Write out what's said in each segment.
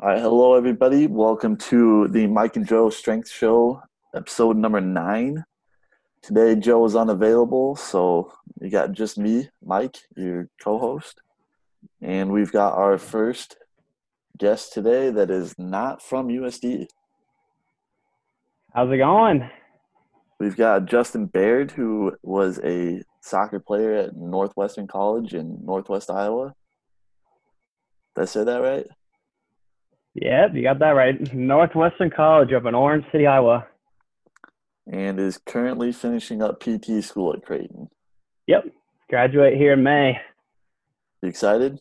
All right, hello everybody. Welcome to the Mike and Joe Strength Show, episode number nine. Today, Joe is unavailable, so you got just me, Mike, your co-host, and we've got our first guest today that is not from USD. How's it going? We've got Justin Baird, who was a soccer player at Northwestern College in Northwest Iowa. Did I say that right? Yep, you got that right. Northwestern College up in Orange City, Iowa. And is currently finishing up PT school at Creighton. Yep, graduate here in May. You excited?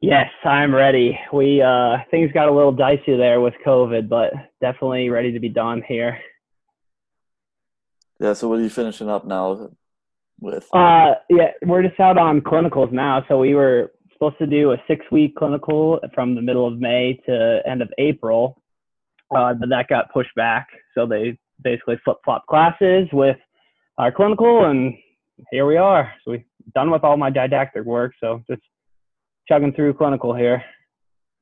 Yes, I'm ready. We uh things got a little dicey there with COVID, but definitely ready to be done here. Yeah, so what are you finishing up now with? Uh yeah, we're just out on clinicals now. So we were supposed to do a six week clinical from the middle of May to end of April. Uh, but that got pushed back. So they basically flip flop classes with our clinical and here we are. So we done with all my didactic work. So just chugging through clinical here.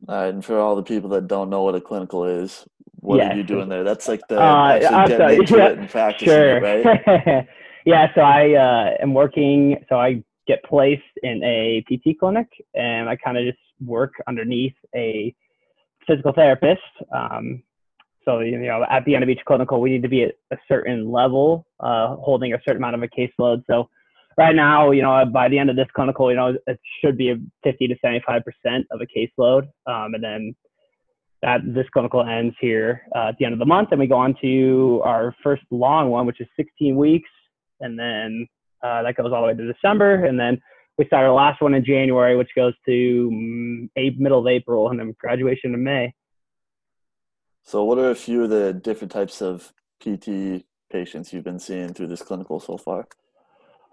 All right, and for all the people that don't know what a clinical is, what Yes. are you doing there? That's like the Uh, actually getting into yeah, it and practicing Sure. it, right? yeah, so I uh, am working, so I get placed in a PT clinic and I kind of just work underneath a physical therapist. Um, so, you know, at the end of each clinical, we need to be at a certain level, uh, holding a certain amount of a caseload. So, right now, you know, by the end of this clinical, you know, it should be a 50 to 75% of a caseload. Um, and then that this clinical ends here uh, at the end of the month, and we go on to our first long one, which is 16 weeks, and then uh, that goes all the way to December, and then we start our last one in January, which goes to mm, middle of April, and then graduation in May. So, what are a few of the different types of PT patients you've been seeing through this clinical so far?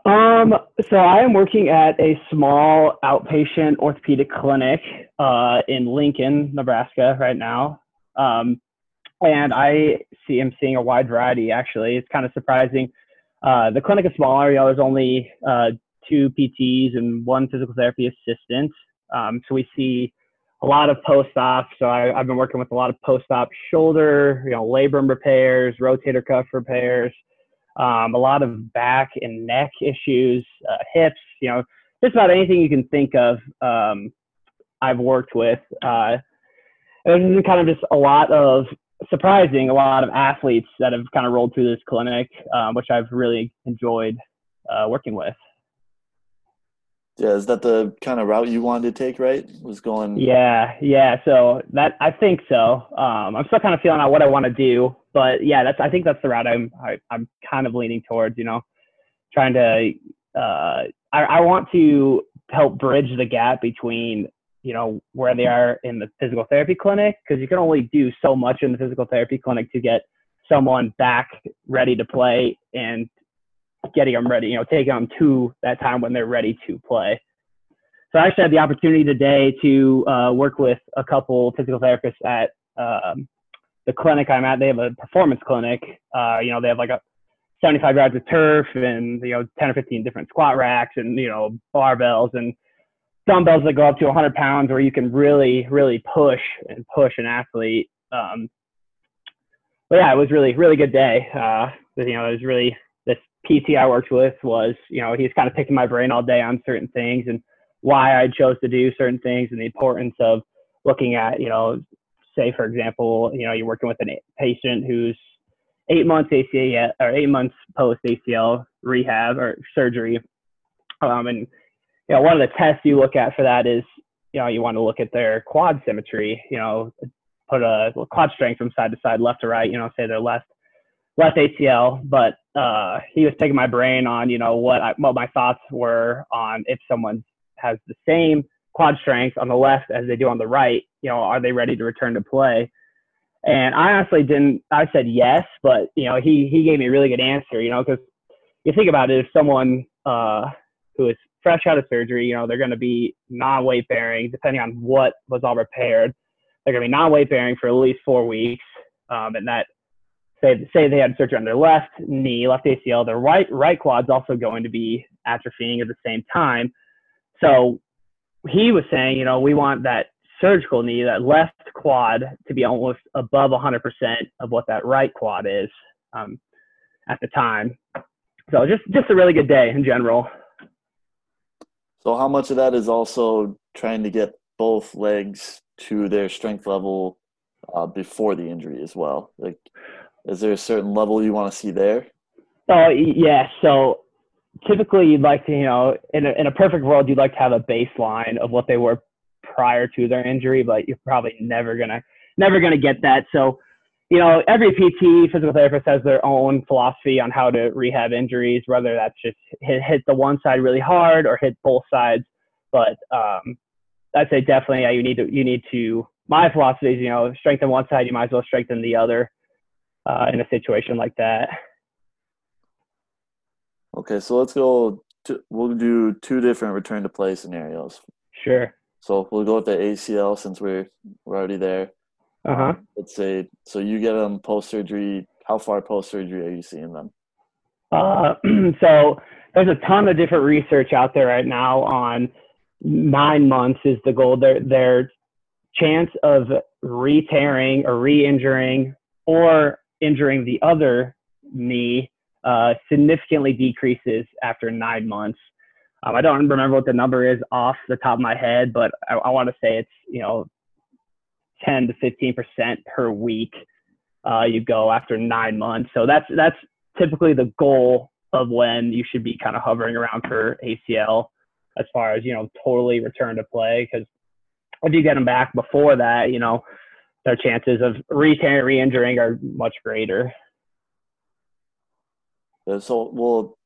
Um, so I am working at a small outpatient orthopedic clinic uh, in Lincoln, Nebraska, right now. Um, and I see am seeing a wide variety. Actually, it's kind of surprising. Uh, the clinic is smaller. You know, there's only uh, two PTs and one physical therapy assistant. Um, so we see a lot of post-op. So I, I've been working with a lot of post-op shoulder, you know, labrum repairs, rotator cuff repairs um, a lot of back and neck issues, uh, hips, you know, just about anything you can think of. Um, I've worked with. Uh, this kind of just a lot of surprising, a lot of athletes that have kind of rolled through this clinic, um, which I've really enjoyed uh, working with. Yeah, is that the kind of route you wanted to take, right? Was going, Yeah, yeah. So that I think so. Um, I'm still kind of feeling out what I want to do, but yeah, that's I think that's the route I'm I, I'm kind of leaning towards. You know, trying to uh, I, I want to help bridge the gap between you know where they are in the physical therapy clinic because you can only do so much in the physical therapy clinic to get someone back ready to play and getting them ready, you know, taking them to that time when they're ready to play. So I actually had the opportunity today to uh, work with a couple physical therapists at um, the clinic I'm at. They have a performance clinic. Uh, you know, they have like a 75 yards of turf and you know 10 or 15 different squat racks and you know barbells and dumbbells that go up to 100 pounds where you can really really push and push an athlete. Um, but yeah, it was really really good day. Uh, you know, it was really this PT I worked with was you know he's kind of picking my brain all day on certain things and why I chose to do certain things and the importance of looking at, you know, say for example, you know, you're working with a patient who's eight months ACL or eight months post ACL rehab or surgery, um, and you know, one of the tests you look at for that is, you know, you want to look at their quad symmetry. You know, put a quad strength from side to side, left to right. You know, say their left left ACL, but uh, he was taking my brain on, you know, what I, what my thoughts were on if someone has the same quad strength on the left as they do on the right, you know, are they ready to return to play? And I honestly didn't. I said yes, but you know, he he gave me a really good answer. You know, because you think about it, if someone uh, who is fresh out of surgery, you know, they're going to be non-weight bearing, depending on what was all repaired. They're going to be non-weight bearing for at least four weeks, um, and that say say they had surgery on their left knee, left ACL, their right right quad's also going to be atrophying at the same time. So he was saying, you know, we want that surgical knee, that left quad to be almost above 100% of what that right quad is um, at the time. So just just a really good day in general. So how much of that is also trying to get both legs to their strength level uh, before the injury as well? Like, is there a certain level you want to see there? Oh yeah. So typically, you'd like to, you know, in a, in a perfect world, you'd like to have a baseline of what they were prior to their injury, but you're probably never gonna never gonna get that. So, you know, every PT physical therapist has their own philosophy on how to rehab injuries, whether that's just hit, hit the one side really hard or hit both sides. But um, I'd say definitely yeah, you need to you need to. My philosophy is you know strengthen one side, you might as well strengthen the other uh, in a situation like that. Okay, so let's go. To, we'll do two different return to play scenarios. Sure. So we'll go with the ACL since we're we're already there. Uh huh. Um, let's say so you get them post surgery. How far post surgery are you seeing them? Uh, so there's a ton of different research out there right now on nine months is the goal. Their their chance of re-tearing or re-injuring or injuring the other knee uh, significantly decreases after nine months. Um, I don't remember what the number is off the top of my head, but I, I want to say it's you know 10 to 15 percent per week. Uh, you go after nine months, so that's that's typically the goal of when you should be kind of hovering around for ACL as far as you know totally return to play because if you get them back before that, you know their chances of re-tearing, re-injuring are much greater. Yeah, so, well,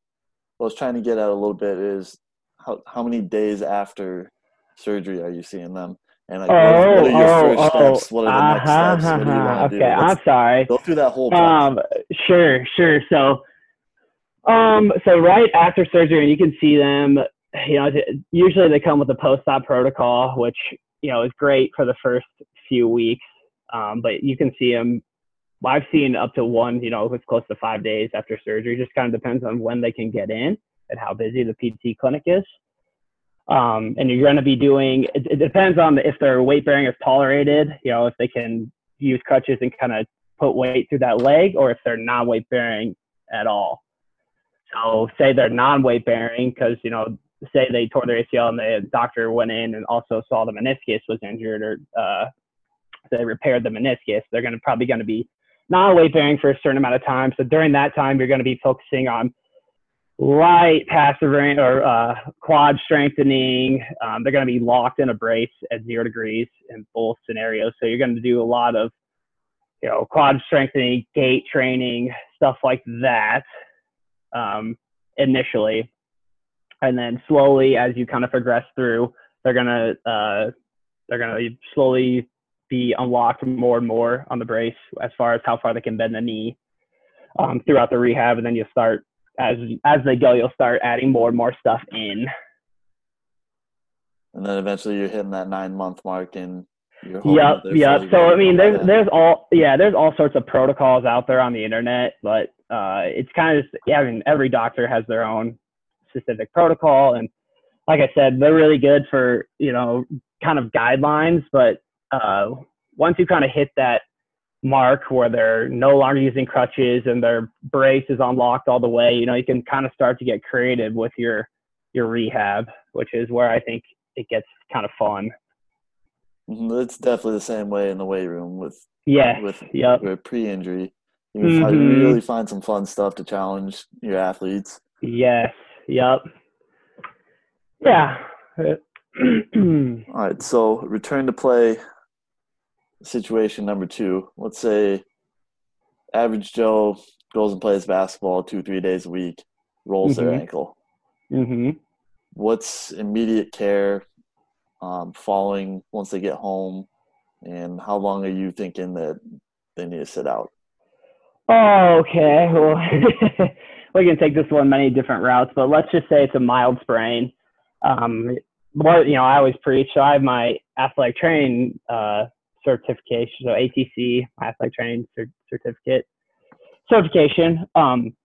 I was trying to get at a little bit is how how many days after surgery are you seeing them? And like, oh, what are your oh, first oh, steps? What are the uh-huh, next steps? What do you uh-huh. want to okay, do? I'm sorry. go through that whole process. Um, sure, sure. So, um, so right after surgery, and you can see them. You know, usually they come with a post-op protocol, which you know is great for the first few weeks. Um, but you can see them. I've seen up to one. You know, it's close to five days after surgery. Just kind of depends on when they can get in and how busy the PT clinic is. Um, and you're going to be doing. It, it depends on if their weight bearing is tolerated. You know, if they can use crutches and kind of put weight through that leg, or if they're non-weight bearing at all. So, say they're non-weight bearing, because you know, say they tore their ACL and the doctor went in and also saw the meniscus was injured, or uh, they repaired the meniscus. They're going to probably going to be non-weight bearing for a certain amount of time. So during that time, you're going to be focusing on light passive or uh, quad strengthening. Um, they're going to be locked in a brace at zero degrees in both scenarios. So you're going to do a lot of, you know, quad strengthening, gait training, stuff like that um, initially. And then slowly, as you kind of progress through, they're going to, uh, they're going to slowly be unlocked more and more on the brace as far as how far they can bend the knee um, throughout the rehab. And then you start as as they go, you'll start adding more and more stuff in. And then eventually you're hitting that nine month mark and you're Yep, yep. So I mean there's there's all yeah, there's all sorts of protocols out there on the internet, but uh it's kind of just yeah, I mean every doctor has their own specific protocol and like I said, they're really good for, you know, kind of guidelines, but uh once you kind of hit that mark where they're no longer using crutches and their brace is unlocked all the way, you know, you can kind of start to get creative with your your rehab, which is where I think it gets kind of fun. Mm-hmm. It's definitely the same way in the weight room with yeah with yep. pre-injury. You mm-hmm. really find some fun stuff to challenge your athletes. Yes. Yep. Yeah. all right. So return to play situation number two. Let's say average Joe goes and plays basketball two, three days a week, rolls mm-hmm. their ankle. Mm-hmm. What's immediate care um, following once they get home? And how long are you thinking that they need to sit out? Oh, okay. Well, we can take this one many different routes, but let's just say it's a mild sprain. Um, what you know, I always preach. So I have my athletic training uh, certification, so ATC, athletic training certificate certification. Um,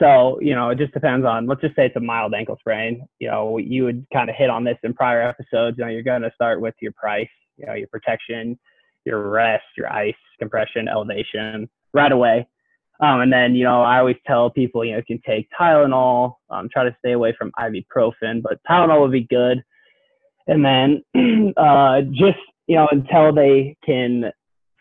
so you know, it just depends on. Let's just say it's a mild ankle sprain. You know, you would kind of hit on this in prior episodes. You know, you're going to start with your price, you know, your protection, your rest, your ice, compression, elevation right away. Um, and then, you know, I always tell people, you know, you can take Tylenol, um, try to stay away from ibuprofen, but Tylenol would be good. And then uh, just, you know, until they can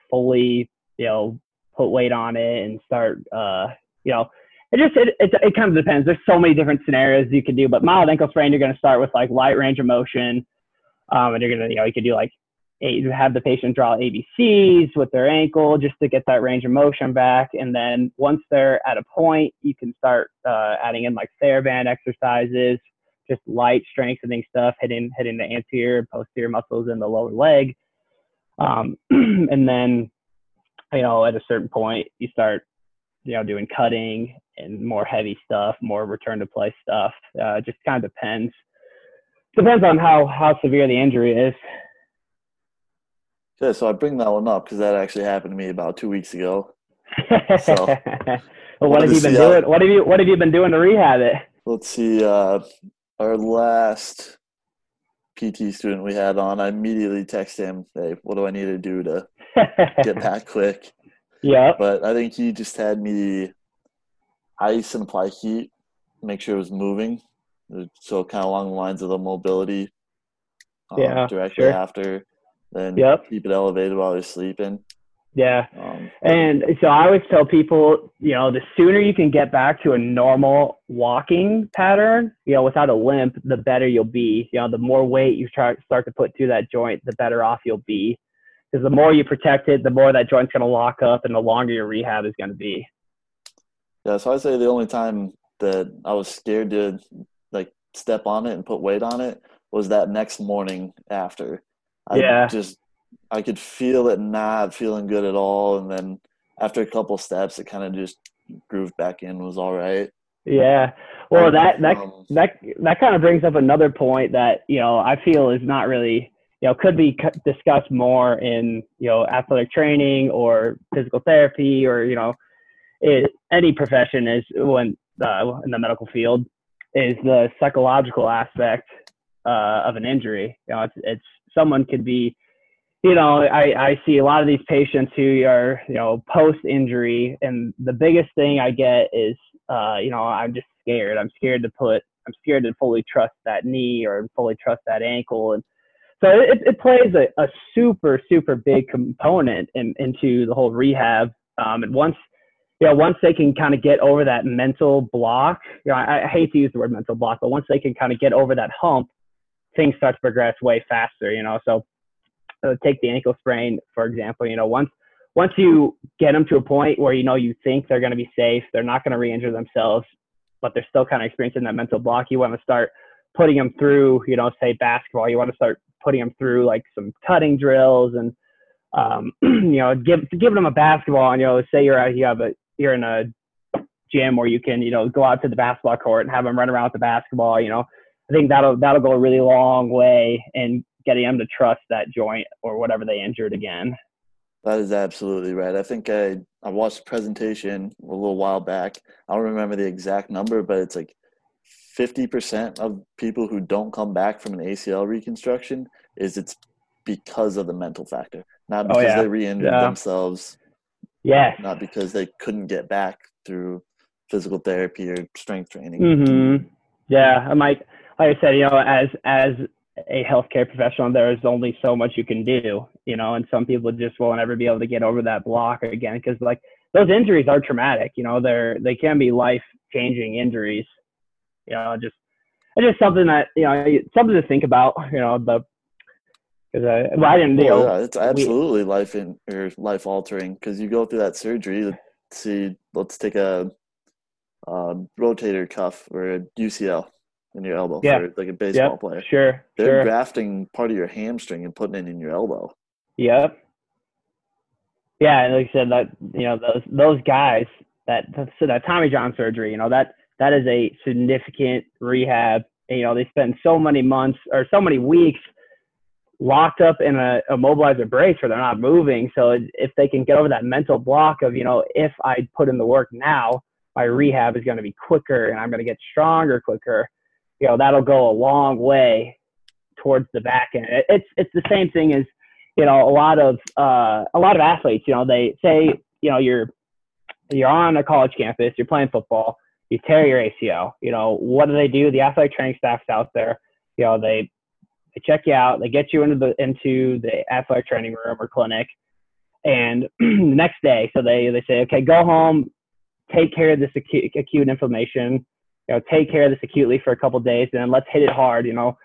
fully, you know, put weight on it and start, uh, you know, it just, it, it, it kind of depends. There's so many different scenarios you can do, but mild ankle sprain, you're going to start with like light range of motion. Um, and you're going to, you know, you could do like you have the patient draw ABCs with their ankle just to get that range of motion back. And then once they're at a point, you can start uh, adding in like TheraBand exercises, just light strengthening stuff, hitting hitting the anterior, posterior muscles in the lower leg. Um, and then, you know, at a certain point, you start, you know, doing cutting and more heavy stuff, more return to play stuff. Uh, just kind of depends. Depends on how how severe the injury is. Yeah, so I bring that one up because that actually happened to me about two weeks ago. So, well, what have you been doing? How, what have you What have you been doing to rehab it? Let's see. Uh, our last PT student we had on, I immediately texted him, "Hey, what do I need to do to get back quick?" Yeah. But I think he just had me ice and apply heat, make sure it was moving, so kind of along the lines of the mobility. Um, yeah. Directly sure. after then yep. keep it elevated while you're sleeping. Yeah. Um, and so I always tell people, you know, the sooner you can get back to a normal walking pattern, you know, without a limp, the better you'll be. You know, the more weight you try, start to put through that joint, the better off you'll be. Because the more you protect it, the more that joint's going to lock up and the longer your rehab is going to be. Yeah. So I say the only time that I was scared to like step on it and put weight on it was that next morning after. I yeah. just I could feel it not feeling good at all, and then after a couple steps, it kind of just grooved back in. Was all right. Yeah. Well, that that um, that that kind of brings up another point that you know I feel is not really you know could be discussed more in you know athletic training or physical therapy or you know it, any profession is when uh, in the medical field is the psychological aspect uh, of an injury. You know, it's it's someone could be, you know, I, I see a lot of these patients who are, you know, post injury, and the biggest thing I get is, uh, you know, I'm just scared. I'm scared to put, I'm scared to fully trust that knee or fully trust that ankle, and so it, it plays a, a super super big component in, into the whole rehab. Um, and once you know, once they can kind of get over that mental block, you know, I, I, hate to use the word mental block, but once they can kind of get over that hump, things start to progress way faster, you know. So take the ankle sprain, for example, you know, once once you get them to a point where you know you think they're going to be safe, they're not going to re-injure themselves, but they're still kind of experiencing that mental block. You want to start putting them through, you know, say basketball. You want to start putting them through like some cutting drills and, um, you know, give giving them a basketball. And you know, say you're out, you have a you're in a gym where you can you know go out to the basketball court and have them run around with the basketball. You know, I think that'll that'll go a really long way in getting them to trust that joint or whatever they injured again. That is absolutely right. I think I I watched a presentation a little while back. I don't remember the exact number, but it's like fifty percent of people who don't come back from an ACL reconstruction is it's because of the mental factor, not oh, because oh, yeah. they re-injured yeah. themselves. Yeah. Not because they couldn't get back through physical therapy or strength training. Mm-hmm. Yeah, I'm like like I said, you know, as as a healthcare professional, there is only so much you can do, you know, and some people just won't ever be able to get over that block again because like those injuries are traumatic, you know, they're they can be life changing injuries, you know, just it's just something that you know something to think about, you know, the because I, well, I didn't know. yeah, it's absolutely we, life in or life altering because you go through that surgery. See, let's take a, a rotator cuff or a UCL in your elbow yeah. for like a baseball yep. player. Sure. They're sure. grafting part of your hamstring and putting it in your elbow. Yep. Yeah, and like I said, that you know those those guys that so that Tommy John surgery, you know that that is a significant rehab. And, you know they spend so many months or so many weeks locked up in a immobilizer brace where they're not moving. So if they can get over that mental block of you know if I put in the work now, my rehab is going to be quicker and I'm going to get stronger quicker you know that'll go a long way towards the back end. It's it's the same thing as you know, a lot of uh, a lot of athletes, you know, they say, you know, you're you're on a college campus, you're playing football, you tear your ACL. You know, what do they do? The athletic training staff's out there. You know, they they check you out, they get you into the into the athletic training room or clinic, and the next day, so they they say, okay, go home, take care of this acute, acute inflammation. You know, take care of this acutely for a couple days, and then let's hit it hard. You know,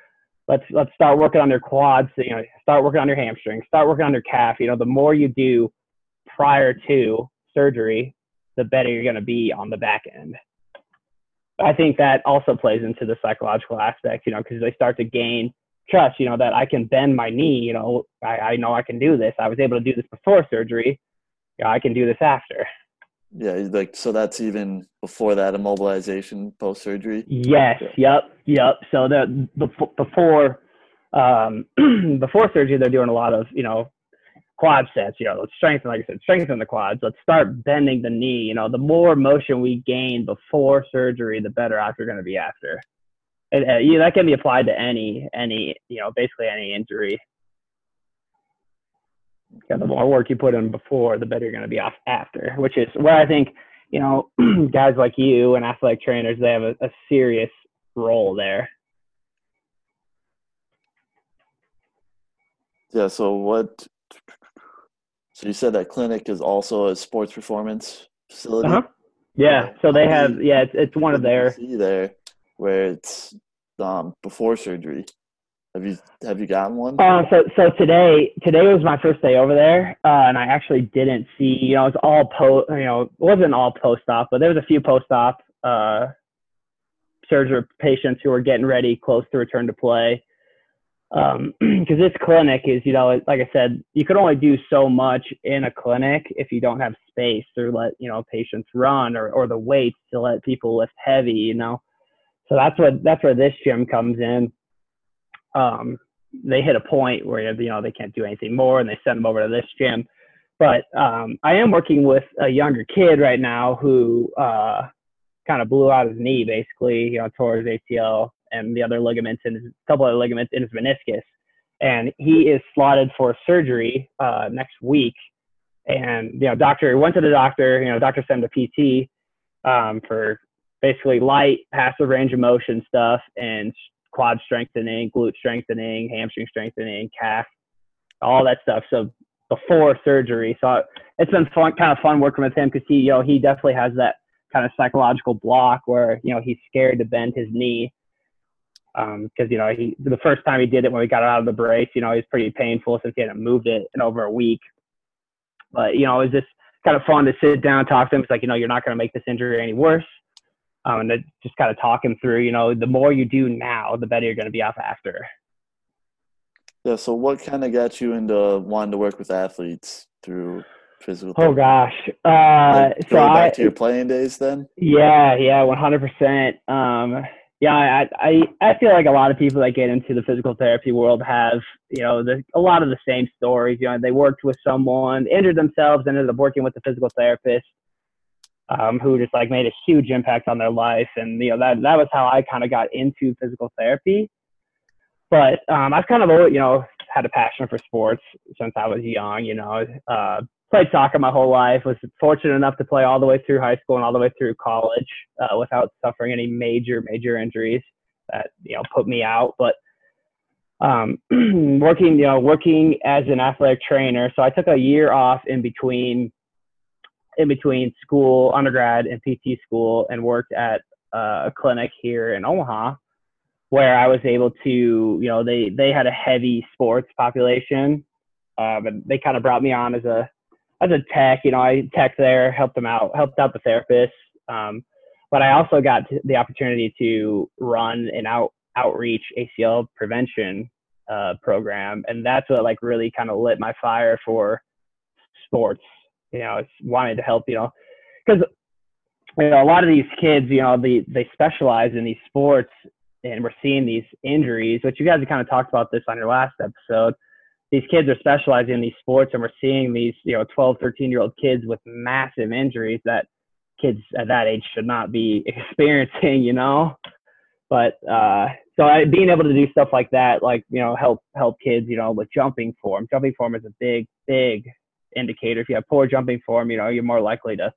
let's let's start working on their quads. You know, start working on your hamstrings, start working on your calf. You know, the more you do prior to surgery, the better you're going to be on the back end. I think that also plays into the psychological aspect, you know, because they start to gain trust, you know, that I can bend my knee, you know, I, I know I can do this. I was able to do this before surgery. You know, I can do this after. Yeah, like so that's even before that immobilization post surgery. Yes. Yep. Yep. So the before um, before surgery, they're doing a lot of you know quad sets. You know, let's strengthen, like I said, strengthen the quads. Let's start bending the knee. You know, the more motion we gain before surgery, the better off you're going to be after. And, uh, yeah, that can be applied to any any you know basically any injury. And the more work you put in before, the better you're going to be off after. Which is where I think you know guys like you and athletic trainers they have a, a serious role there. Yeah. So what so you said that clinic is also a sports performance facility. Uh-huh. Yeah. So they have yeah, it's, it's one of their see there where it's um before surgery. Have you have you gotten one? Uh, so so today today was my first day over there, uh, and I actually didn't see. You know, it's all post. You know, it wasn't all post op, but there was a few post op uh, surgery patients who were getting ready, close to return to play because um, this clinic is, you know, like I said, you could only do so much in a clinic if you don't have space to let, you know, patients run or, or the weights to let people lift heavy, you know. So that's what that's where this gym comes in. Um, they hit a point where you know they can't do anything more, and they send them over to this gym. But um, I am working with a younger kid right now who uh, kind of blew out his knee, basically, you know, tore his ACL and the other ligaments and a couple other ligaments in his meniscus. And he is slotted for surgery uh, next week. And you know, doctor went to the doctor. You know, doctor sent him to PT um, for basically light, passive range of motion stuff and quad strengthening, glute strengthening, hamstring strengthening, calf, all that stuff. So before surgery, so it's been fun, kind of fun working with him because he, you know, he definitely has that kind of psychological block where you know he's scared to bend his knee because um, you know he the first time he did it when we got out of the brace, you know, it was pretty painful since he hadn't moved it in over a week. But you know, it was just kind of fun to sit down and talk to him. It's like you know, you're not going to make this injury any worse, um, and just kind of talk him through. You know, the more you do now, the better you're going to be off after. Yeah. So, what kind of got you into wanting to work with athletes through physical? Oh gosh. Uh, like, so back I, to your playing days then. Yeah. Yeah. One hundred percent. Um, yeah, I, I I feel like a lot of people that get into the physical therapy world have you know the, a lot of the same stories. You know, they worked with someone, injured themselves, ended up working with the physical therapist, um, who just like made a huge impact on their life, and you know that that was how I kind of got into physical therapy. But um, I've kind of always you know had a passion for sports since I was young. You know, uh, played soccer my whole life. Was fortunate enough to play all the way through high school and all the way through college uh, without suffering any major major injuries that you know put me out. But um, working you know working as an athletic trainer, so I took a year off in between in between school, undergrad and PT school, and worked at uh, a clinic here in Omaha where I was able to, you know, they they had a heavy sports population, uh, but they kind of brought me on as a as a tech, you know, I tech there, helped them out, helped out the therapist. Um, but I also got the opportunity to run an out outreach ACL prevention uh, program, and that's what like really kind of lit my fire for sports. You know, wanting to help. You know, because you know a lot of these kids, you know, they they specialize in these sports, and we're seeing these injuries. Which you guys have kind of talked about this on your last episode these kids are specializing in these sports and we're seeing these you know 12 13 year old kids with massive injuries that kids at that age should not be experiencing you know but uh, so I, being able to do stuff like that, like you know, help help kids, you know, with jumping form. Jumping form is a big, big indicator. If you have poor jumping form, you know, you're more likely to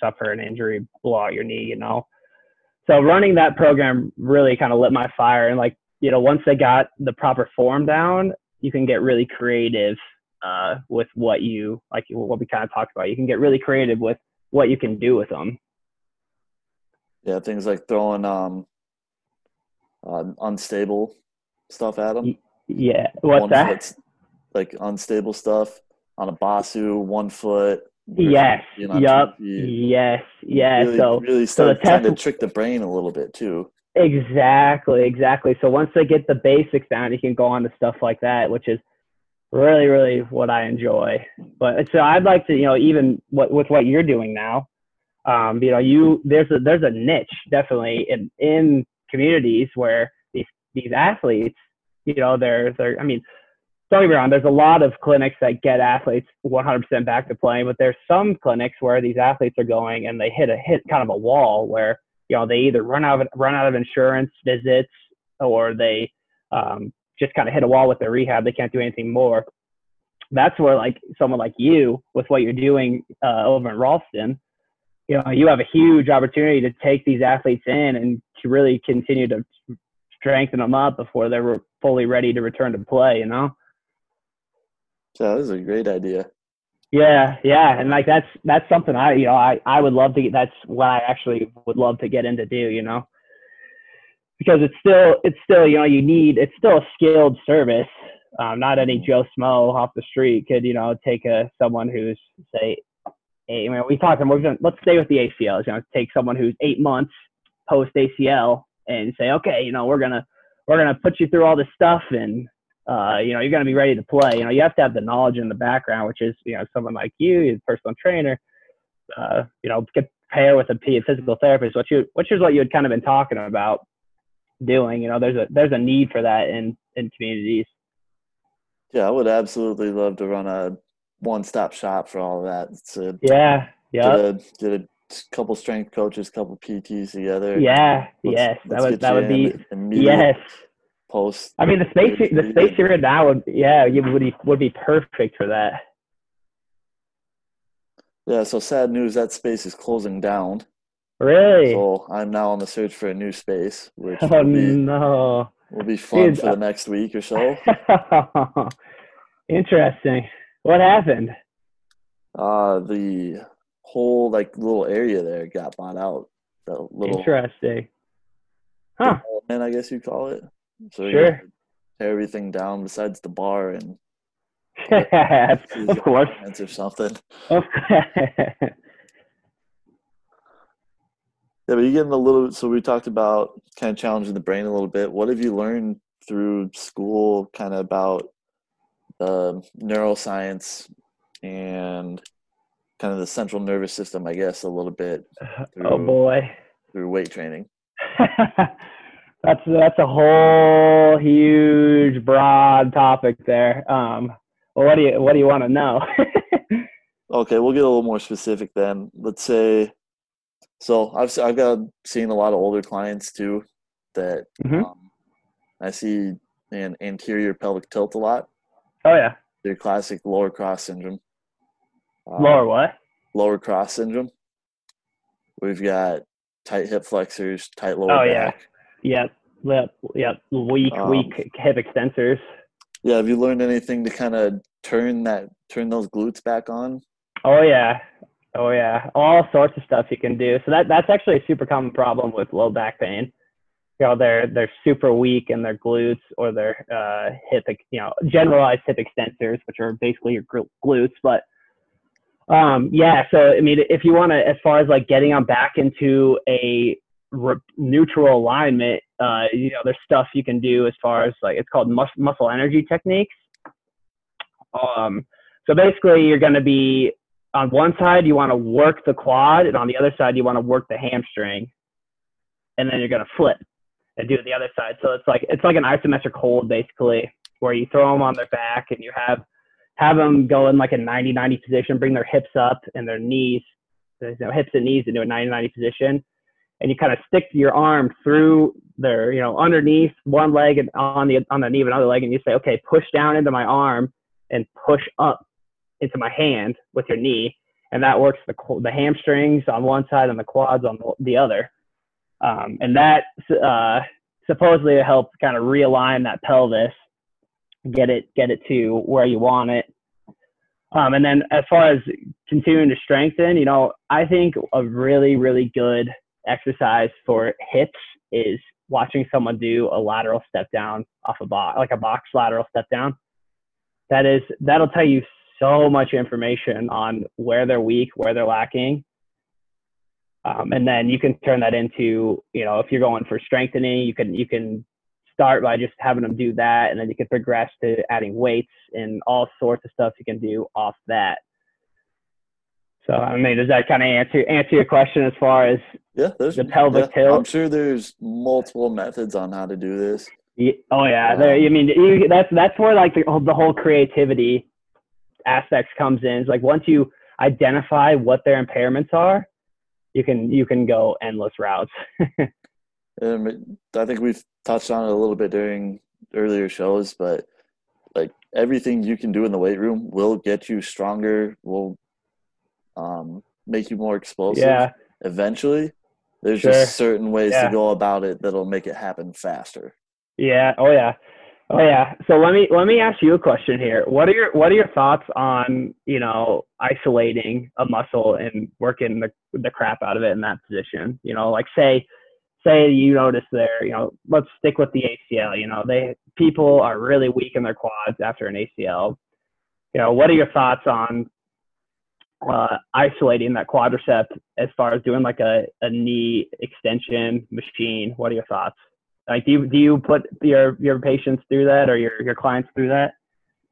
suffer an injury, blow out your knee, you know. So running that program really kind of lit my fire, and like you know, once they got the proper form down, you can get really creative uh, with what you like, what we kind of talked about. You can get really creative with what you can do with them. Yeah, things like throwing um, uh, unstable stuff at them. Yeah, what's that? Like unstable stuff on a Bosu, one foot. Yes. Yep. Yes. Yes. Really, so really start so trying to trick the brain a little bit too. Exactly. Exactly. So once they get the basics down, you can go on to stuff like that, which is really, really what I enjoy. But so I'd like to, you know, even what with what you're doing now, um, you know, you there's a there's a niche definitely in in communities where these these athletes, you know, they're they're I mean, don't get me wrong, there's a lot of clinics that get athletes 100% back to playing, but there's some clinics where these athletes are going and they hit a hit kind of a wall where you know they either run out of run out of insurance visits or they um, just kind of hit a wall with their rehab. They can't do anything more. That's where like someone like you with what you're doing uh, over in Ralston, you know, you have a huge opportunity to take these athletes in and to really continue to strengthen them up before they're fully ready to return to play. You know. So that was a great idea. Yeah, yeah, and like that's that's something I you know I I would love to get. That's what I actually would love to get into do. You know because it's still it's still you know you need it's still a skilled service. Um, not any. Joe Smo off the street could you know take a someone who's say, I mean we talked we're gonna let's stay with the ACLs. You know, take someone who's eight months post ACL and say, okay, you know we're gonna we're gonna put you through all this stuff and uh, you know you're gonna be ready to play. You know you have to have the knowledge in the background, which is you know someone like you, your personal trainer. Uh, you know, get pair with a physical therapist, which you which is what you had kind of been talking about doing. You know, there's a there's a need for that in in communities. Yeah, I would absolutely love to run a one-stop shop for all of that. A, yeah, yeah. Get a, get a couple strength coaches, couple PTs together. Yeah, let's, yes, let's that would that would be yes. Post. I mean, the space the space you're in now would yeah, you would be would be perfect for that. Yeah, so sad news that space is closing down. Really? So I'm now on the search for a new space, which oh, will be, no. will be fun Dude, for the next week or so. Interesting. What happened? Uh the whole like little area there got bought out. The little interesting. Huh. And I guess you call it. So sure. tear everything down besides the bar and of course. Or something. Yeah, but you getting a little. So we talked about kind of challenging the brain a little bit. What have you learned through school, kind of about the neuroscience and kind of the central nervous system? I guess a little bit. Oh, through, oh boy. Through weight training. that's that's a whole huge, broad topic there. Um, well, what do you what do you want to know? okay, we'll get a little more specific then. Let's say so I've I've got seen a lot of older clients too that mm-hmm. um, I see an anterior pelvic tilt a lot. Oh yeah, their classic lower cross syndrome. Um, lower what? Lower cross syndrome. We've got tight hip flexors, tight lower oh, back. yeah, yep, yep, yep. Weak, um, weak hip extensors. Yeah, have you learned anything to kind of turn that turn those glutes back on? Oh yeah, Oh yeah, all sorts of stuff you can do. So that that's actually a super common problem with low back pain. You know, they're they're super weak in their glutes or their uh, hip, you know, generalized hip extensors, which are basically your glutes. But um, yeah, so I mean, if you want to, as far as like getting them back into a re- neutral alignment, uh, you know, there's stuff you can do as far as like it's called mus- muscle energy techniques. Um, so basically, you're going to be on one side you want to work the quad and on the other side you want to work the hamstring. And then you're going to flip and do the other side. So it's like it's like an isometric hold basically where you throw them on their back and you have have them go in like a 90 90 position bring their hips up and their knees you know, hips and knees into a 90 90 position and you kind of stick your arm through their, you know, underneath one leg and on the on the knee of another leg, and you say, okay, push down into my arm and push up into my hand with your knee, and that works the the hamstrings on one side and the quads on the other, um, and that uh, supposedly helps kind of realign that pelvis, get it get it to where you want it. Um, and then as far as continuing to strengthen, you know, I think a really really good exercise for hips is watching someone do a lateral step down off a box, like a box lateral step down. That is, that'll tell you so much information on where they're weak, where they're lacking. Um, and then you can turn that into, you know, if you're going for strengthening, you can, you can start by just having them do that. And then you can progress to adding weights and all sorts of stuff you can do off that. So I mean, does that kind of answer answer your question as far as yeah, the pelvic yeah, tilt? I'm sure there's multiple methods on how to do this. Yeah, oh yeah, there. I mean, you, that's that's where like the, the whole creativity aspects comes in. It's like once you identify what their impairments are, you can you can go endless routes. um, I think we've touched on it a little bit during earlier shows, but like everything you can do in the weight room will get you stronger. Will um, make you more explosive. Yeah. Eventually, there's Sure. just certain ways Yeah. to go about it that'll make it happen faster. Yeah. Oh yeah. Oh yeah. So let me let me ask you a question here. What are your what are your thoughts on you know isolating a muscle and working the the crap out of it in that position? You know, like say say you notice there. You know, let's stick with the ACL. You know, they people are really weak in their quads after an ACL. You know, what are your thoughts on uh, isolating that quadricep as far as doing like a, a knee extension machine? What are your thoughts? Like, do you do you put your your patients through that or your your clients through that?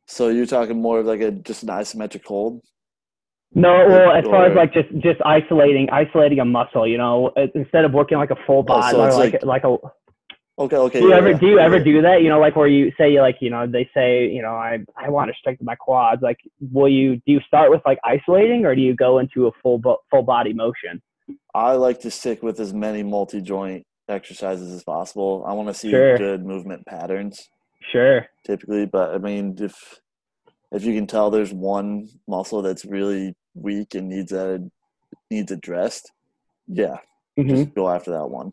So you're talking more of like a just an isometric hold. No, well, as far as like just just isolating isolating a muscle, you know, instead of working like a full body, Oh, so or like like- like a. Okay, okay. Do you yeah, ever yeah, do you ever do that? You know, like where you say like you know they say you know I I want to strengthen my quads. Like, will you do you start with like isolating or do you go into a full bo- full body motion? I like to stick with as many multi-joint exercises as possible. I want to see Sure. good movement patterns Sure. typically, but I mean if if you can tell there's one muscle that's really weak and needs that needs addressed, yeah, hmm just go after that one.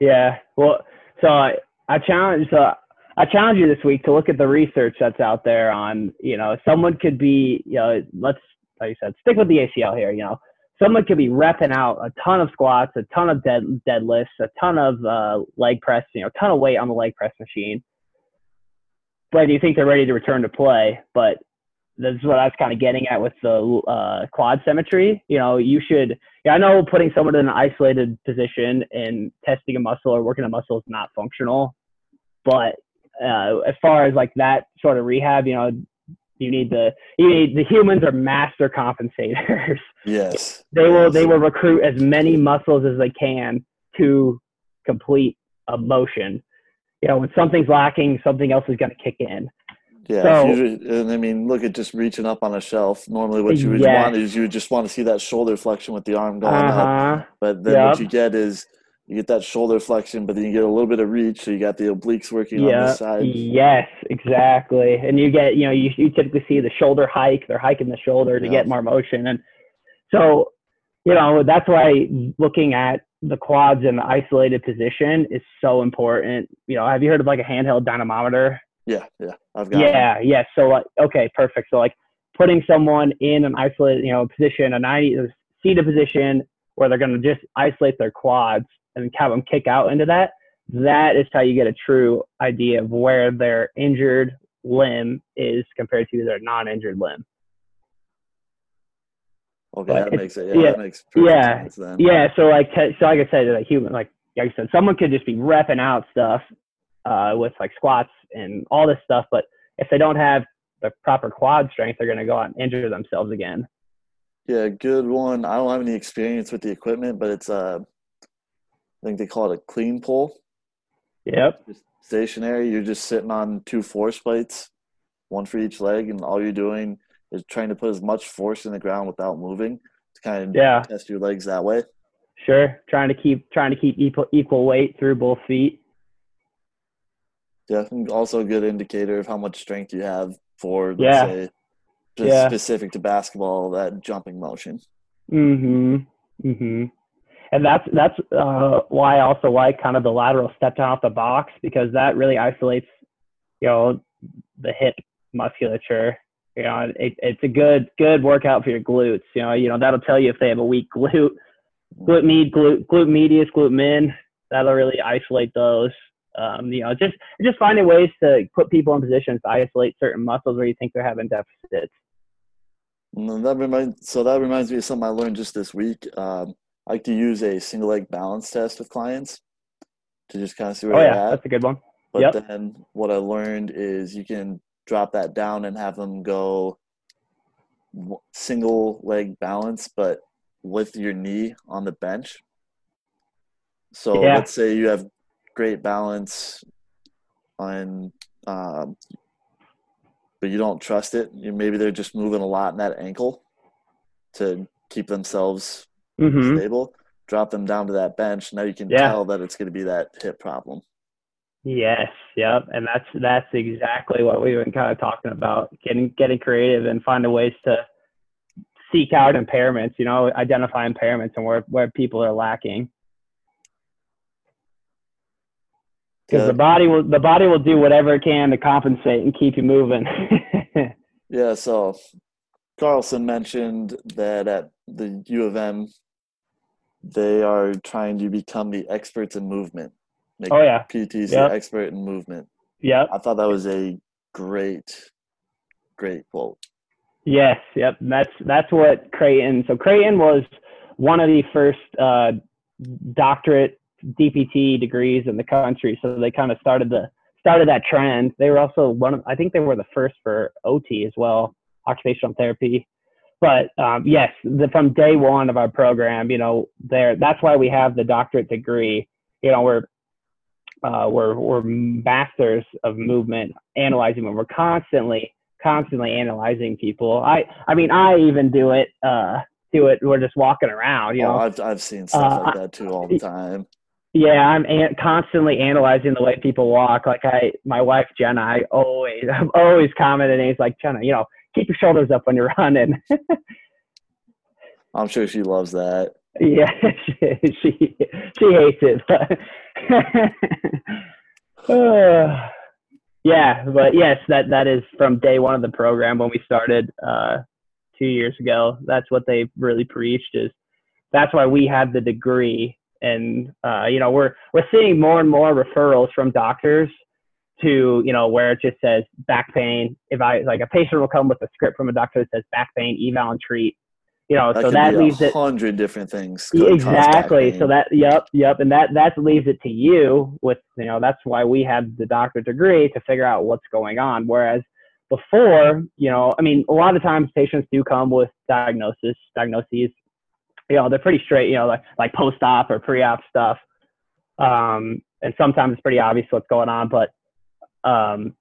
Yeah. Well, so I, I challenge so I challenge you this week to look at the research that's out there on you know someone could be you know let's like you said stick with the ACL here you know. Someone could be repping out a ton of squats a ton of dead deadlifts a ton of uh, leg press you know a ton of weight on the leg press machine. But you think they're ready to return to play? But this is what I was kind of getting at with the uh, quad symmetry. You know, you should. Yeah, I know putting someone in an isolated position and testing a muscle or working a muscle is not functional, but uh, as far as like that sort of rehab, you know, you need the you need the humans are master compensators. Yes. they will yes. they will recruit as many muscles as they can to complete a motion. You know, when something's lacking, something else is going to kick in. Yeah, So- you, and I mean, look at just reaching up on a shelf. Normally, what you would Yes. want is you would just want to see that shoulder flexion with the arm going Uh up. But then Yep. what you get is you get that shoulder flexion, but then you get a little bit of reach. So you got the obliques working on Yeah. this side. Yes, exactly. And you get, you know, you, you typically see the shoulder hike. They're hiking the shoulder to Yeah. get more motion. And so, you know, that's why looking at the quads in the isolated position is so important. You know, have you heard of like a handheld dynamometer? Yeah, yeah, I've got. Yeah, yeah. So like, okay, perfect. So like putting someone in an isolated, you know, position, a 90 seated position where they're going to just isolate their quads and have them kick out into that. That is how you get a true idea of where their injured limb is compared to their non-injured limb. Okay, But that makes it. Yeah, yeah, that makes yeah, sense then. Yeah. So like, so like I said, like human, like like I said, someone could just be repping out stuff uh, with like squats and all this stuff, but if they don't have the proper quad strength, they're going to go out and injure themselves again. Yeah, good one. I don't have any experience with the equipment, but it's uh, I think they call it a clean pull. Yep. Just stationary. You're just sitting on two force plates, one for each leg, and all you're doing is trying to put as much force in the ground without moving to kind of Yeah. test your legs that way. Sure, trying to keep trying to keep equal equal weight through both feet. Yeah, also a good indicator of how much strength you have for, let's Yeah. say, just Yeah. specific to basketball, that jumping motion. Mhm. Mhm. And that's that's uh, why I also like kind of the lateral step down off the box because that really isolates, you know, the hip musculature. You know, it, it's a good good workout for your glutes. You know, you know that'll tell you if they have a weak glute, glute med, glute glute medius, glute min. That'll really isolate those. Um, you know, just just finding ways to put people in positions to isolate certain muscles where you think they're having deficits. And that reminds, so that reminds me of something I learned just this week. Um, I like to use a single leg balance test with clients to just kind of see where Oh yeah, at. that's a good one. But Yep. then what I learned is you can drop that down and have them go single leg balance, but with your knee on the bench. So Yeah. let's say you have great balance on, um, but you don't trust it. You, maybe they're just moving a lot in that ankle to keep themselves hmm stable. Drop them down to that bench. Now you can Yeah. tell that it's going to be that hip problem. Yes, yep, and that's that's exactly what we've been kind of talking about. Getting getting creative and finding ways to seek out impairments. You know, identify impairments and where where people are lacking. Because the body will the body will do whatever it can to compensate and keep you moving. Yeah, so Carlson mentioned that at the U of M, they are trying to become the experts in movement. Make oh yeah, PTs Yep. the expert in movement. yep, I thought that was a great, great quote. yes, yep. That's that's what Creighton. So Creighton was one of the first uh, doctorate DPT degrees in the country. So they kind of started the started that trend. They were also one of I think they were the first for OT as well, occupational therapy. But um, yes, the, from day one of our program, you know, there that's why we have the doctorate degree. You know, we're uh, we're we're masters of movement, analyzing when we're constantly constantly analyzing people. I I mean I even do it uh do it we're just walking around, you oh, know. I've I've seen stuff Uh, like that too all the time. Yeah, I'm an- constantly analyzing the way people walk. Like I, my wife Jenna, I always, I'm always commenting. He's like, Jenna, you know, keep your shoulders up when you're running. I'm sure she loves that. yeah, she, she she hates it, but Uh, yeah, but yes, that that is from day one of the program when we started uh, two years ago. That's what they really preached is that's why we have the degree, and uh, you know we're we're seeing more and more referrals from doctors to you know where it just says back pain. If I like a patient will come with a script from a doctor that says back pain, eval and treat. You know, That so that leaves a it hundred different things. could cause back exactly so that yep yep and that that leaves it to you with you know that's why we have the doctorate degree to figure out what's going on whereas before you know i mean a lot of times patients do come with diagnosis diagnoses you know they're pretty straight you know like like post-op or pre-op stuff. Um and sometimes it's pretty obvious what's going on but um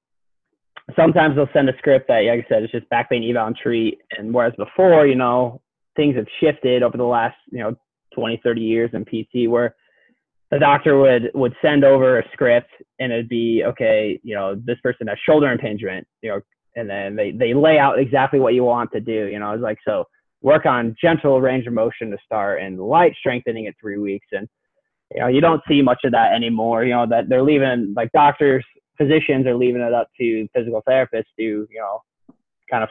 sometimes they'll send a script that like i said it's just back pain eval and treat. And whereas before you know things have shifted over the last you know 20 30 years in pt where the doctor would would send over a script and it'd be okay you know this person has shoulder impingement you know and then they they lay out exactly what you want to do you know it's like so work on gentle range of motion to start and light strengthening at three weeks and you know you don't see much of that anymore you know that they're leaving like doctors physicians are leaving it up to physical therapists to you know kind of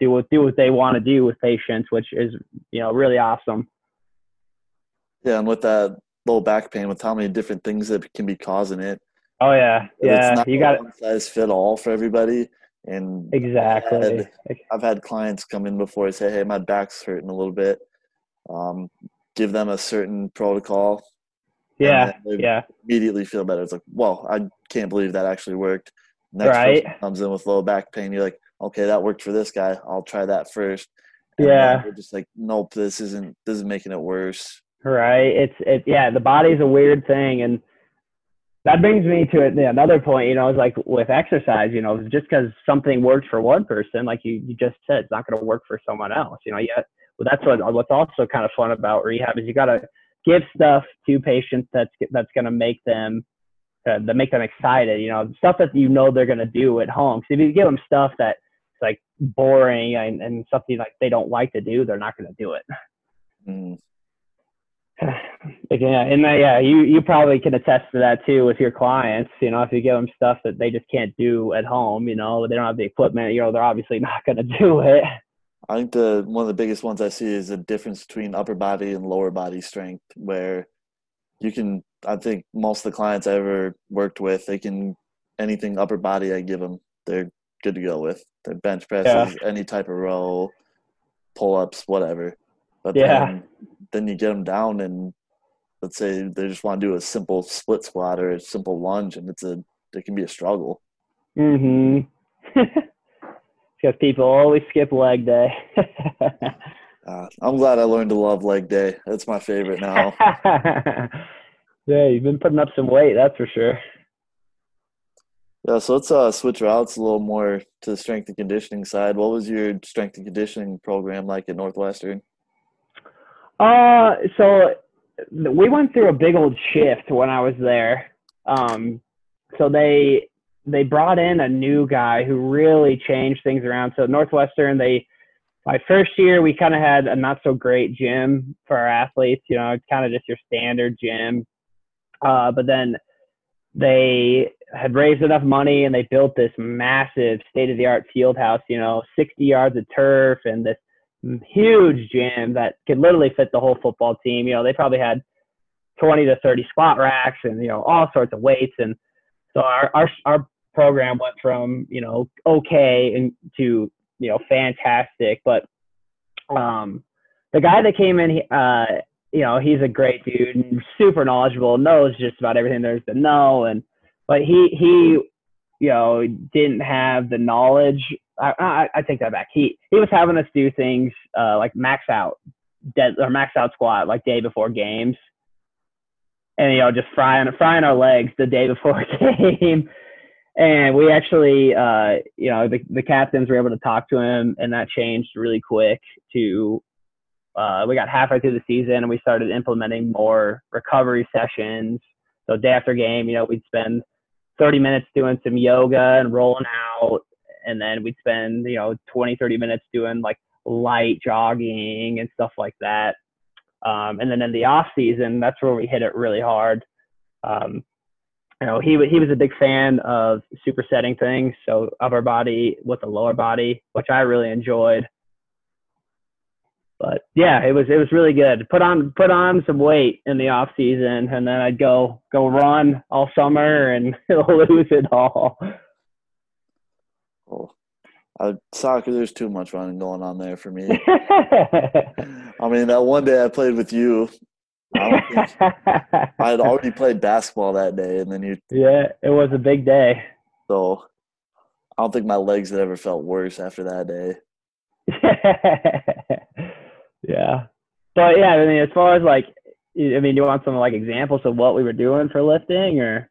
do what do what they want to do with patients, which is you know really awesome. Yeah, and with that low back pain, with how many different things that can be causing it, Oh yeah, yeah, you got it one size fit all for everybody. And exactly. I've had clients come in before and say, "Hey, my back's hurting a little bit." Um, give them a certain protocol. Yeah, yeah, Immediately feel better. It's like, "Whoa, I can't believe that actually worked." Next Right. person comes in with low back pain. You're like, "Okay, that worked for this guy. I'll try that first. And Yeah. You're just like, "Nope, this isn't. This is making it worse." right. It's it. Yeah, the body's a weird thing, and that brings me to another point. You know, it's like with exercise. You know, just because something works for one person, like you, you just said, it's not going to work for someone else. You know, yet. Well, that's what what's also kind of fun about rehab is you got to give stuff to patients that's that's going to make them uh, that make them excited. You know, stuff that you know they're going to do at home. So if you give them stuff that's like boring and, and something like they don't like to do, they're not going to do it. Mm. yeah, and that, yeah, you you probably can attest to that too with your clients. You know, if you give them stuff that they just can't do at home, you know, they don't have the equipment. You know, they're obviously not going to do it. I think the one of the biggest ones I see is the difference between upper body and lower body strength, where you can. I think most of the clients I ever worked with, they can anything upper body I give them, they're good to go with. Their bench presses, yeah. any type of row, pull ups, whatever. But yeah. then, then you get them down and let's say they just want to do a simple split squat or a simple lunge, and it's a it can be a struggle. Mhm. because people always skip leg day. uh, I'm glad I learned to love leg day. That's my favorite now. yeah, you've been putting up some weight, that's for sure. Yeah, so let's uh, switch routes a little more to the strength and conditioning side. What was your strength and conditioning program like at Northwestern? Uh, so we went through a big old shift when I was there. Um, so they they brought in a new guy who really changed things around. So Northwestern, they my first year we kind of had a not so great gym for our athletes. You know, it's kind of just your standard gym. Uh, but then they had raised enough money and they built this massive state of the art field house. You know, 60 yards of turf and this huge gym that could literally fit the whole football team. You know, they probably had 20 to 30 squat racks and you know all sorts of weights and so our our our program went from you know okay and to you know fantastic, but um, the guy that came in, uh, you know, he's a great dude and super knowledgeable, knows just about everything there's to know, and but he he you know didn't have the knowledge. I, I, I take that back. He he was having us do things uh, like max out dead or max out squat like day before games. And you know just frying frying our legs the day before game. And we actually uh you know the, the captains were able to talk to him and that changed really quick to uh we got halfway through the season and we started implementing more recovery sessions. So day after game you know we'd spend 30 minutes doing some yoga and rolling out and then we'd spend you know 20 30 minutes doing like light jogging and stuff like that um, and then in the off season, that's where we hit it really hard. Um, you know, he he was a big fan of supersetting things, so upper body with the lower body, which I really enjoyed. But yeah, it was it was really good. Put on put on some weight in the off season, and then I'd go go run all summer and lose it all. Oh, uh, soccer, there's too much running going on there for me. I mean, that one day I played with you, I, I had already played basketball that day, and then you. Yeah, it was a big day. So, I don't think my legs had ever felt worse after that day. yeah, but yeah, I mean, as far as like, I mean, you want some like examples of what we were doing for lifting, or?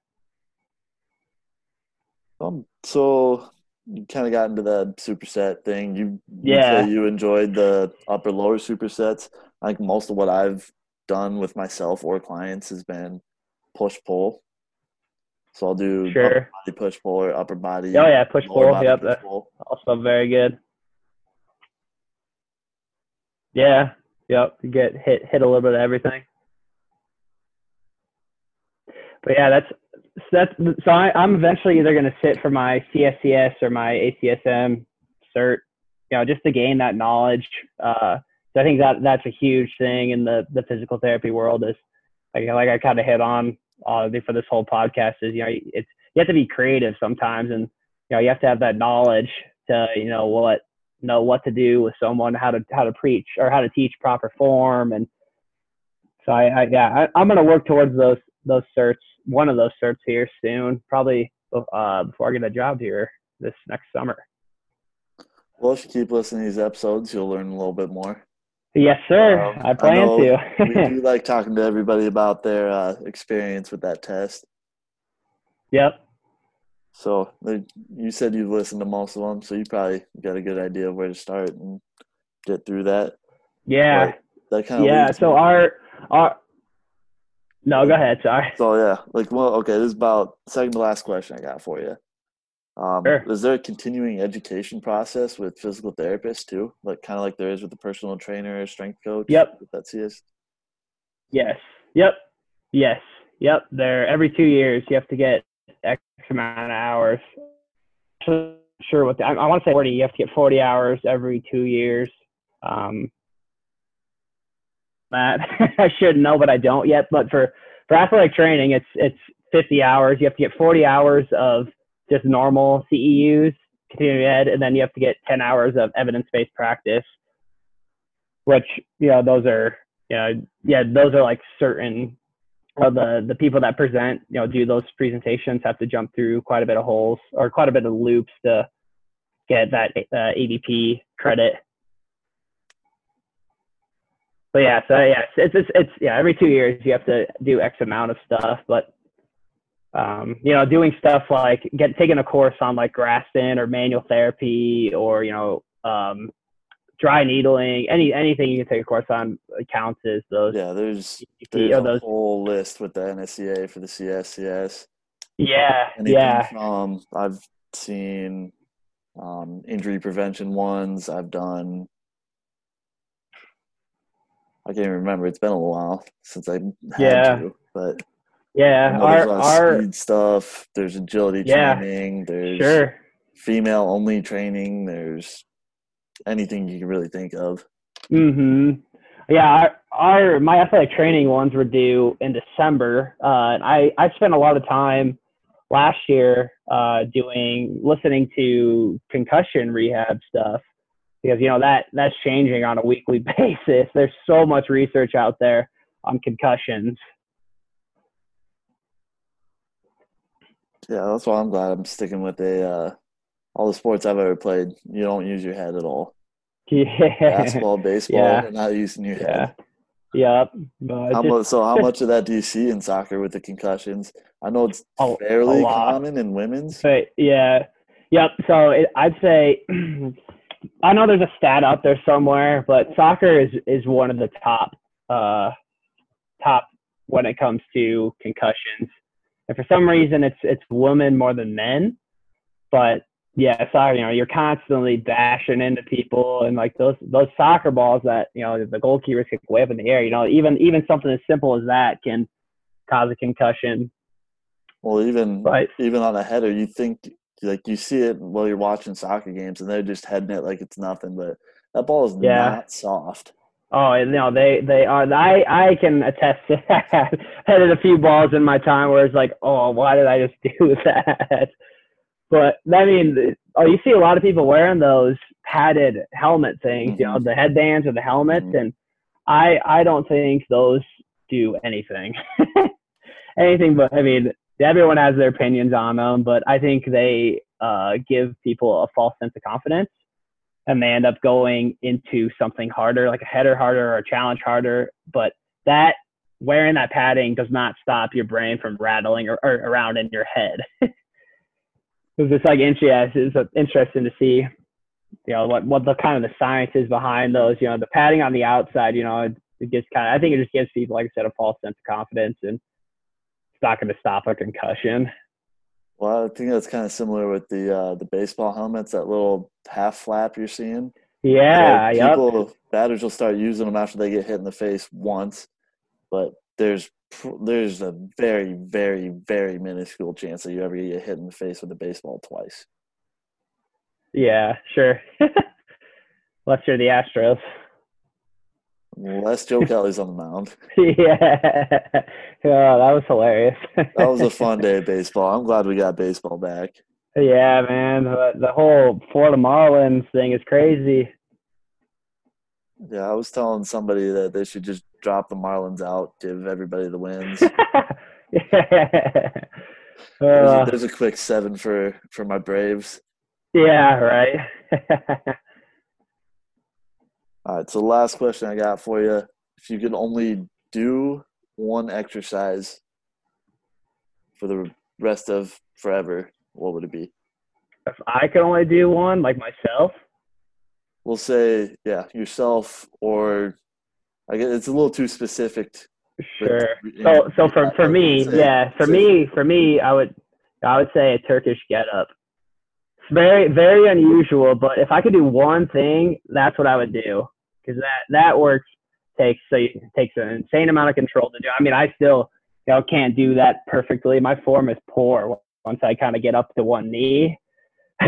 Um. So you kind of got into the superset thing. You yeah, you enjoyed the upper lower supersets. I think most of what I've done with myself or clients has been push pull. So I'll do sure. body push pull or upper body. Oh yeah, push pull. Yep, push pull. also very good. Yeah, yep. You get hit hit a little bit of everything. But yeah, that's so that's so I, I'm eventually either going to sit for my CSCS or my ACSM cert, you know, just to gain that knowledge. Uh, so I think that that's a huge thing in the the physical therapy world. Is like like I kind of hit on uh, for this whole podcast is you know it's you have to be creative sometimes, and you know you have to have that knowledge to you know what know what to do with someone, how to how to preach or how to teach proper form, and so I, I yeah I, I'm going to work towards those those certs one of those certs here soon, probably uh, before I get a job here this next summer. Well, if you keep listening to these episodes, you'll learn a little bit more. Yes, sir. Um, I plan I to. we do like talking to everybody about their uh, experience with that test. Yep. So you said you've listened to most of them, so you probably got a good idea of where to start and get through that. Yeah. That kind of yeah. So our our No, go ahead. Sorry. So yeah, like well, okay, this is about second to last question I got for you. Um, Sure. Is there a continuing education process with physical therapists too, like kind of like there is with the personal trainer or strength coach? Yep. That's CS. Yes. Yep. Yes. Yep. There every two years you have to get X amount of hours. Sure. What the, I, I want to say forty. You have to get forty hours every two years. Um, that I should know, but I don't yet. But for for athletic training, it's it's fifty hours. You have to get forty hours of just normal CEUs, continuing ed, and then you have to get ten hours of evidence based practice. Which you know those are you know yeah those are like certain of the the people that present you know do those presentations have to jump through quite a bit of holes or quite a bit of loops to get that uh, ADP credit. But yeah, so yeah, it's, it's it's yeah every two years you have to do X amount of stuff, but um, you know doing stuff like get taking a course on like Graston or manual therapy or you know um, dry needling any anything you can take a course on counts as those Yeah, there's there's a those whole list with the NSCA for the CSCS. yeah Anything yeah from I've seen um, injury prevention ones. I've done. I can't even remember. It's been a while since I had Yeah. to, but yeah know there's our of our speed stuff. There's agility Yeah. training. There's sure female only training. There's anything you can really think of. hmm Yeah, our, our my athletic training ones were due in December, uh, and I I spent a lot of time last year uh, doing listening to concussion rehab stuff because you know that that's changing on a weekly basis. There's so much research out there on concussions. Yeah, that's why I'm glad I'm sticking with a uh, all the sports I've ever played. You don't use your head at all. Yeah, Basketball, baseball, Yeah. you're not using your yeah, head. yep. But How much? So how much of that do you see in soccer with the concussions? I know it's A- fairly a common in women's. But yeah, yep. So it, I'd say I know there's a stat out there somewhere, but soccer is is one of the top uh, top when it comes to concussions. And for some reason, it's it's women more than men. But yeah, soccer. You know, you're constantly bashing into people, and like those those soccer balls that you know the goalkeepers kick way up in the air. You know, even even something as simple as that can cause a concussion. Well, even even on a header, you think like you see it while you're watching soccer games, and they're just heading it like it's nothing. But that ball is Yeah. not soft. Oh, and, no, they they are. I I can attest to that. Headed a few balls in my time where it's like, oh, why did I just do that? But I mean, oh, you see a lot of people wearing those padded helmet things, you know, Mhm. the headbands or the helmets, Mhm. and I I don't think those do anything. anything but I mean, everyone has their opinions on them, but I think they uh, give people a false sense of confidence and they end up going into something harder, like a header harder or a challenge harder. But that wearing that padding does not stop your brain from rattling or, or around in your head. It's just like interest it's interesting to see, you know, what what the kind of the science is behind those. You know, the padding on the outside, you know, it, it gets kind of. I think it just gives people, like I said, a false sense of confidence, and it's not going to stop a concussion. Well, I think that's kind of similar with the uh, the baseball helmets. That little half flap you're seeing. Yeah, Like, yep. people batters will start using them after they get hit in the face once, but there's there's a very very very minuscule chance that you ever get hit in the face with a baseball twice. Yeah, sure. Unless you're the Astros. Unless Joe Kelly's on the mound. yeah. Oh, that was hilarious. That was a fun day of baseball. I'm glad we got baseball back. yeah, man. The, the whole Florida Marlins thing is crazy. Yeah, I was telling somebody that they should just drop the Marlins out, give everybody the wins. yeah. There's Uh, a, there's a quick seven for for my Braves. yeah, right. All right, so the last question I got for you: If you could only do one exercise for the rest of forever, what would it be? if I could only do one, like myself, We'll say, yeah, yourself, or I guess it's a little too specific Sure. So so for for me, yeah, for me for me, I would I would say a Turkish getup. It's very very unusual, but if I could do one thing, that's what I would do because that that works takes so takes an insane amount of control to do. I mean, I still you know can't do that perfectly. My form is poor once I kind of get up to one knee.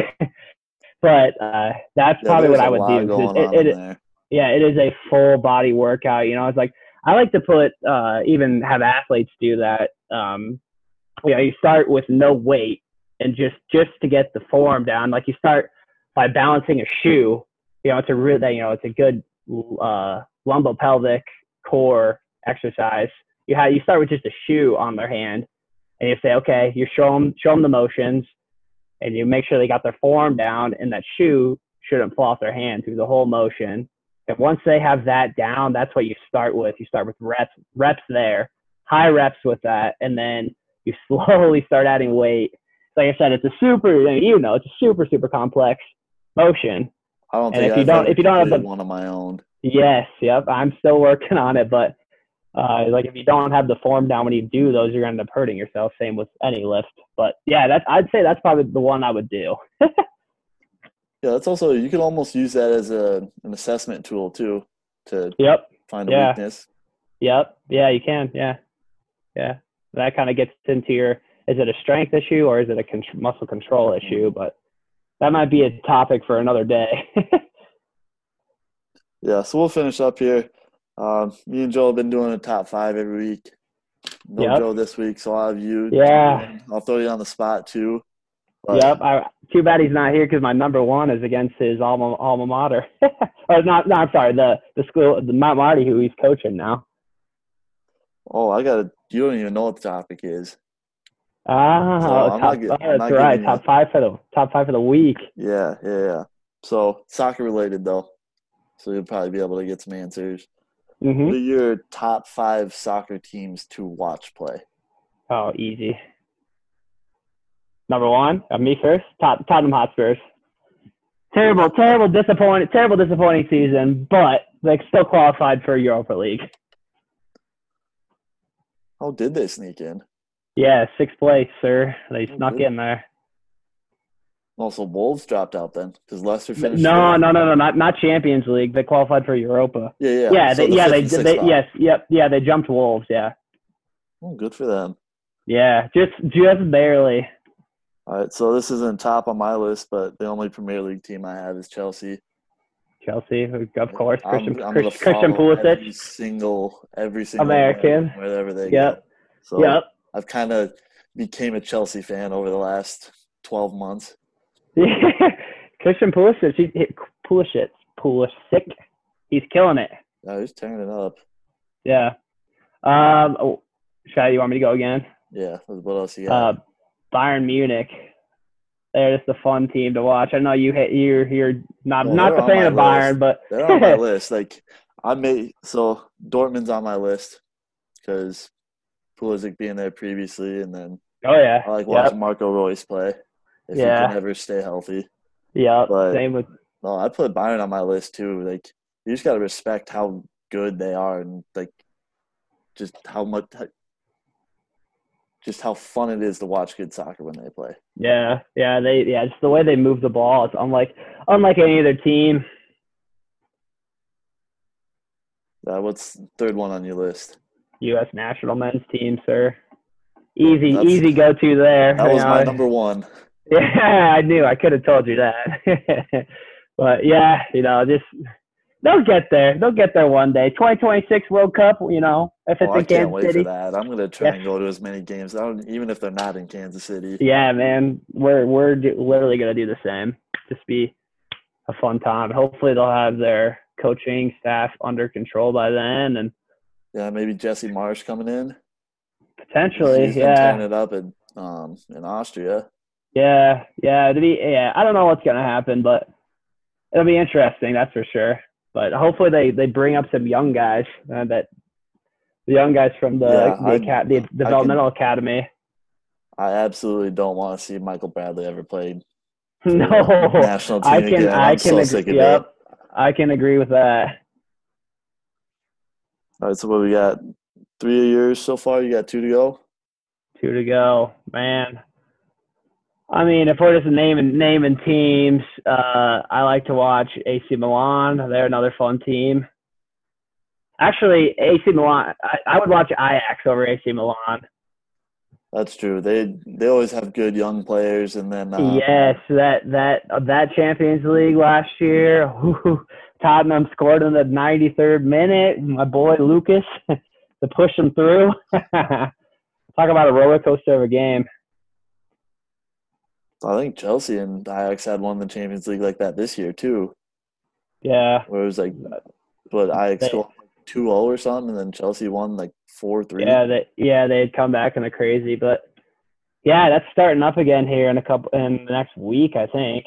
but uh, that's yeah, probably what I would do. It, it, yeah, it is a full body workout. You know, it's like I like to put uh, even have athletes do that. Um, you know, you start with no weight and just just to get the form down. Like you start by balancing a shoe. You know, it's a real you know it's a good uh, lumbopelvic core exercise. You have you start with just a shoe on their hand, and you say, okay, you show them show them the motions, and you make sure they got their form down, and that shoe shouldn't fall off their hand through the whole motion. And once they have that down, that's what you start with. You start with reps reps there, high reps with that, and then you slowly start adding weight. Like I said, it's a super you know it's a super super complex motion. I don't and think if you I've don't if you don't have the one of my own. Yes, yep. I'm still working on it, but uh, like if you don't have the form down when you do those, you're gonna end up hurting yourself. Same with any lift. But yeah, that's I'd say that's probably the one I would do. yeah, that's also you can almost use that as a an assessment tool too to yep find a yeah. weakness. Yep. Yeah, you can. Yeah. Yeah. That kind of gets into your is it a strength issue or is it a con- muscle control issue? But that might be a topic for another day. yeah, so we'll finish up here. Um, me and Joe have been doing a top five every week. No yep. Joe this week, so I'll have you. Yeah. I'll throw you on the spot too. But, yep. I, too bad he's not here because my number one is against his alma alma mater. or not? No, I'm sorry. The the school, the Mount Marty, who he's coaching now. Oh, I got to. You don't even know what the topic is. Ah, so oh, top, oh, that's right. Top five for the top five for the week. Yeah, yeah, yeah. So soccer related though, so you'll probably be able to get some answers. Mm-hmm. What are your top five soccer teams to watch play? Oh, easy. Number one, uh, me first. Top Tottenham Hotspurs. Terrible, terrible, disappointing, terrible, disappointing season, but like still qualified for Europa League. How did they sneak in? Yeah, sixth place, sir. They oh, snuck good. in there. Also, Wolves dropped out then because Leicester finished. No, no, no, no, not not Champions League. They qualified for Europa. Yeah, yeah, yeah, so they, the yeah. They, they yes, yep, yeah. They jumped Wolves. Yeah. Oh, good for them. Yeah, just just barely. All right, so this isn't top on my list, but the only Premier League team I have is Chelsea. Chelsea, of course, Christian I'm, I'm Christian Pulisic. Every single, every single American, wherever they yep. go. So yep. I've kind of became a Chelsea fan over the last twelve months. Christian Pulisic, he's Pulisic, Pulisic, he's killing it. No, he's turning it up. Yeah. Um. Oh, you want me to go again? Yeah. What else you got? Uh, Bayern Munich. They're just a fun team to watch. I know you hit you're you're not not the fan of Bayern, but they're on my list. Like I made so Dortmund's on my list because Pulisic being there previously, and then oh yeah, I like watching yep. Marco Reus play if yeah. he can ever stay healthy. Yeah, but, same with. No, I put Bayern on my list too. Like you just got to respect how good they are, and like just how much, just how fun it is to watch good soccer when they play. Yeah, yeah, they yeah, just the way they move the ball. It's unlike unlike any other team. Uh, what's third one on your list? U.S. national men's team, sir. Easy, That's, easy go to there. That was know. my number one. Yeah, I knew. I could have told you that. but yeah, you know, just they'll get there. They'll get there one day. 2026 World Cup, you know, if it's oh, in Kansas wait City. For that. I'm gonna try yeah. and go to as many games, even if they're not in Kansas City. Yeah, man, we're we're literally gonna do the same. Just be a fun time. Hopefully, they'll have their coaching staff under control by then, and yeah, maybe Jesse Marsch coming in. Potentially, He's yeah. Tearing it up in um in Austria. Yeah, yeah. To be, yeah. I don't know what's gonna happen, but it'll be interesting. That's for sure. But hopefully they they bring up some young guys uh, that the young guys from the yeah, the, I, acad- the developmental can, academy. I absolutely don't want to see Michael Bradley ever played. No, national team I can. Again. I can. So agree, yep, I can agree with that. All right, so what we got? three of yours so far. You got two to go. Two to go, man. I mean, if we're just naming naming teams, uh, I like to watch AC Milan. They're another fun team. Actually, AC Milan. I, I would watch Ajax over AC Milan. That's true. They they always have good young players, and then uh, yes, that that that Champions League last year, whoo, Tottenham scored in the 93rd minute. My boy Lucas to push them through. Talk about a roller coaster of a game. I think Chelsea and Ajax had won the Champions League like that this year too. Yeah. Where it was like, but Ajax scored two zero or something, and then Chelsea won like four three. Yeah, they yeah they'd come back in a crazy, but yeah, that's starting up again here in a couple in the next week, I think.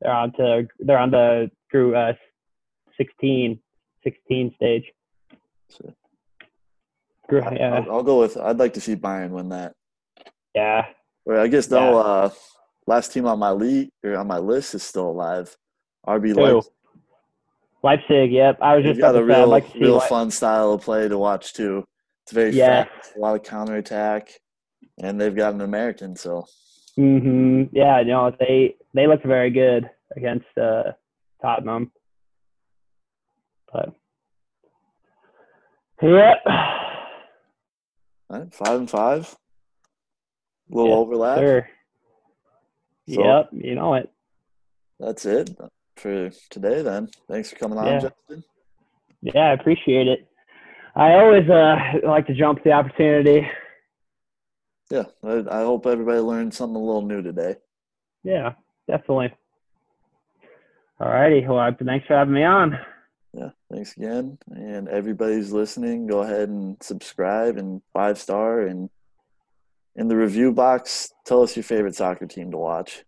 They're on to they're on the group uh, 16, 16 stage. So, yeah. I'll, I'll, go with. I'd like to see Bayern win that. Yeah. Or I guess no. Yeah. Uh, last team on my league or on my list is still alive. RB Leipzig. Leipzig. Yep. I was just got a real, like real fun style of play to watch too. It's very yes. fast, a lot of counterattack, and they've got an American. So. Mhm. Yeah. You know they they look very good against uh, Tottenham. But. All right, five and five. A little yep, overlap. Sure. So yep, you know it. That's it for today then. Thanks for coming on, yeah. Justin. Yeah, I appreciate it. I always uh, like to jump the opportunity. Yeah, I, I hope everybody learned something a little new today. Yeah, definitely. All righty. Well, thanks for having me on. Yeah, thanks again. And everybody's listening, go ahead and subscribe and five star and in the review box, tell us your favorite soccer team to watch.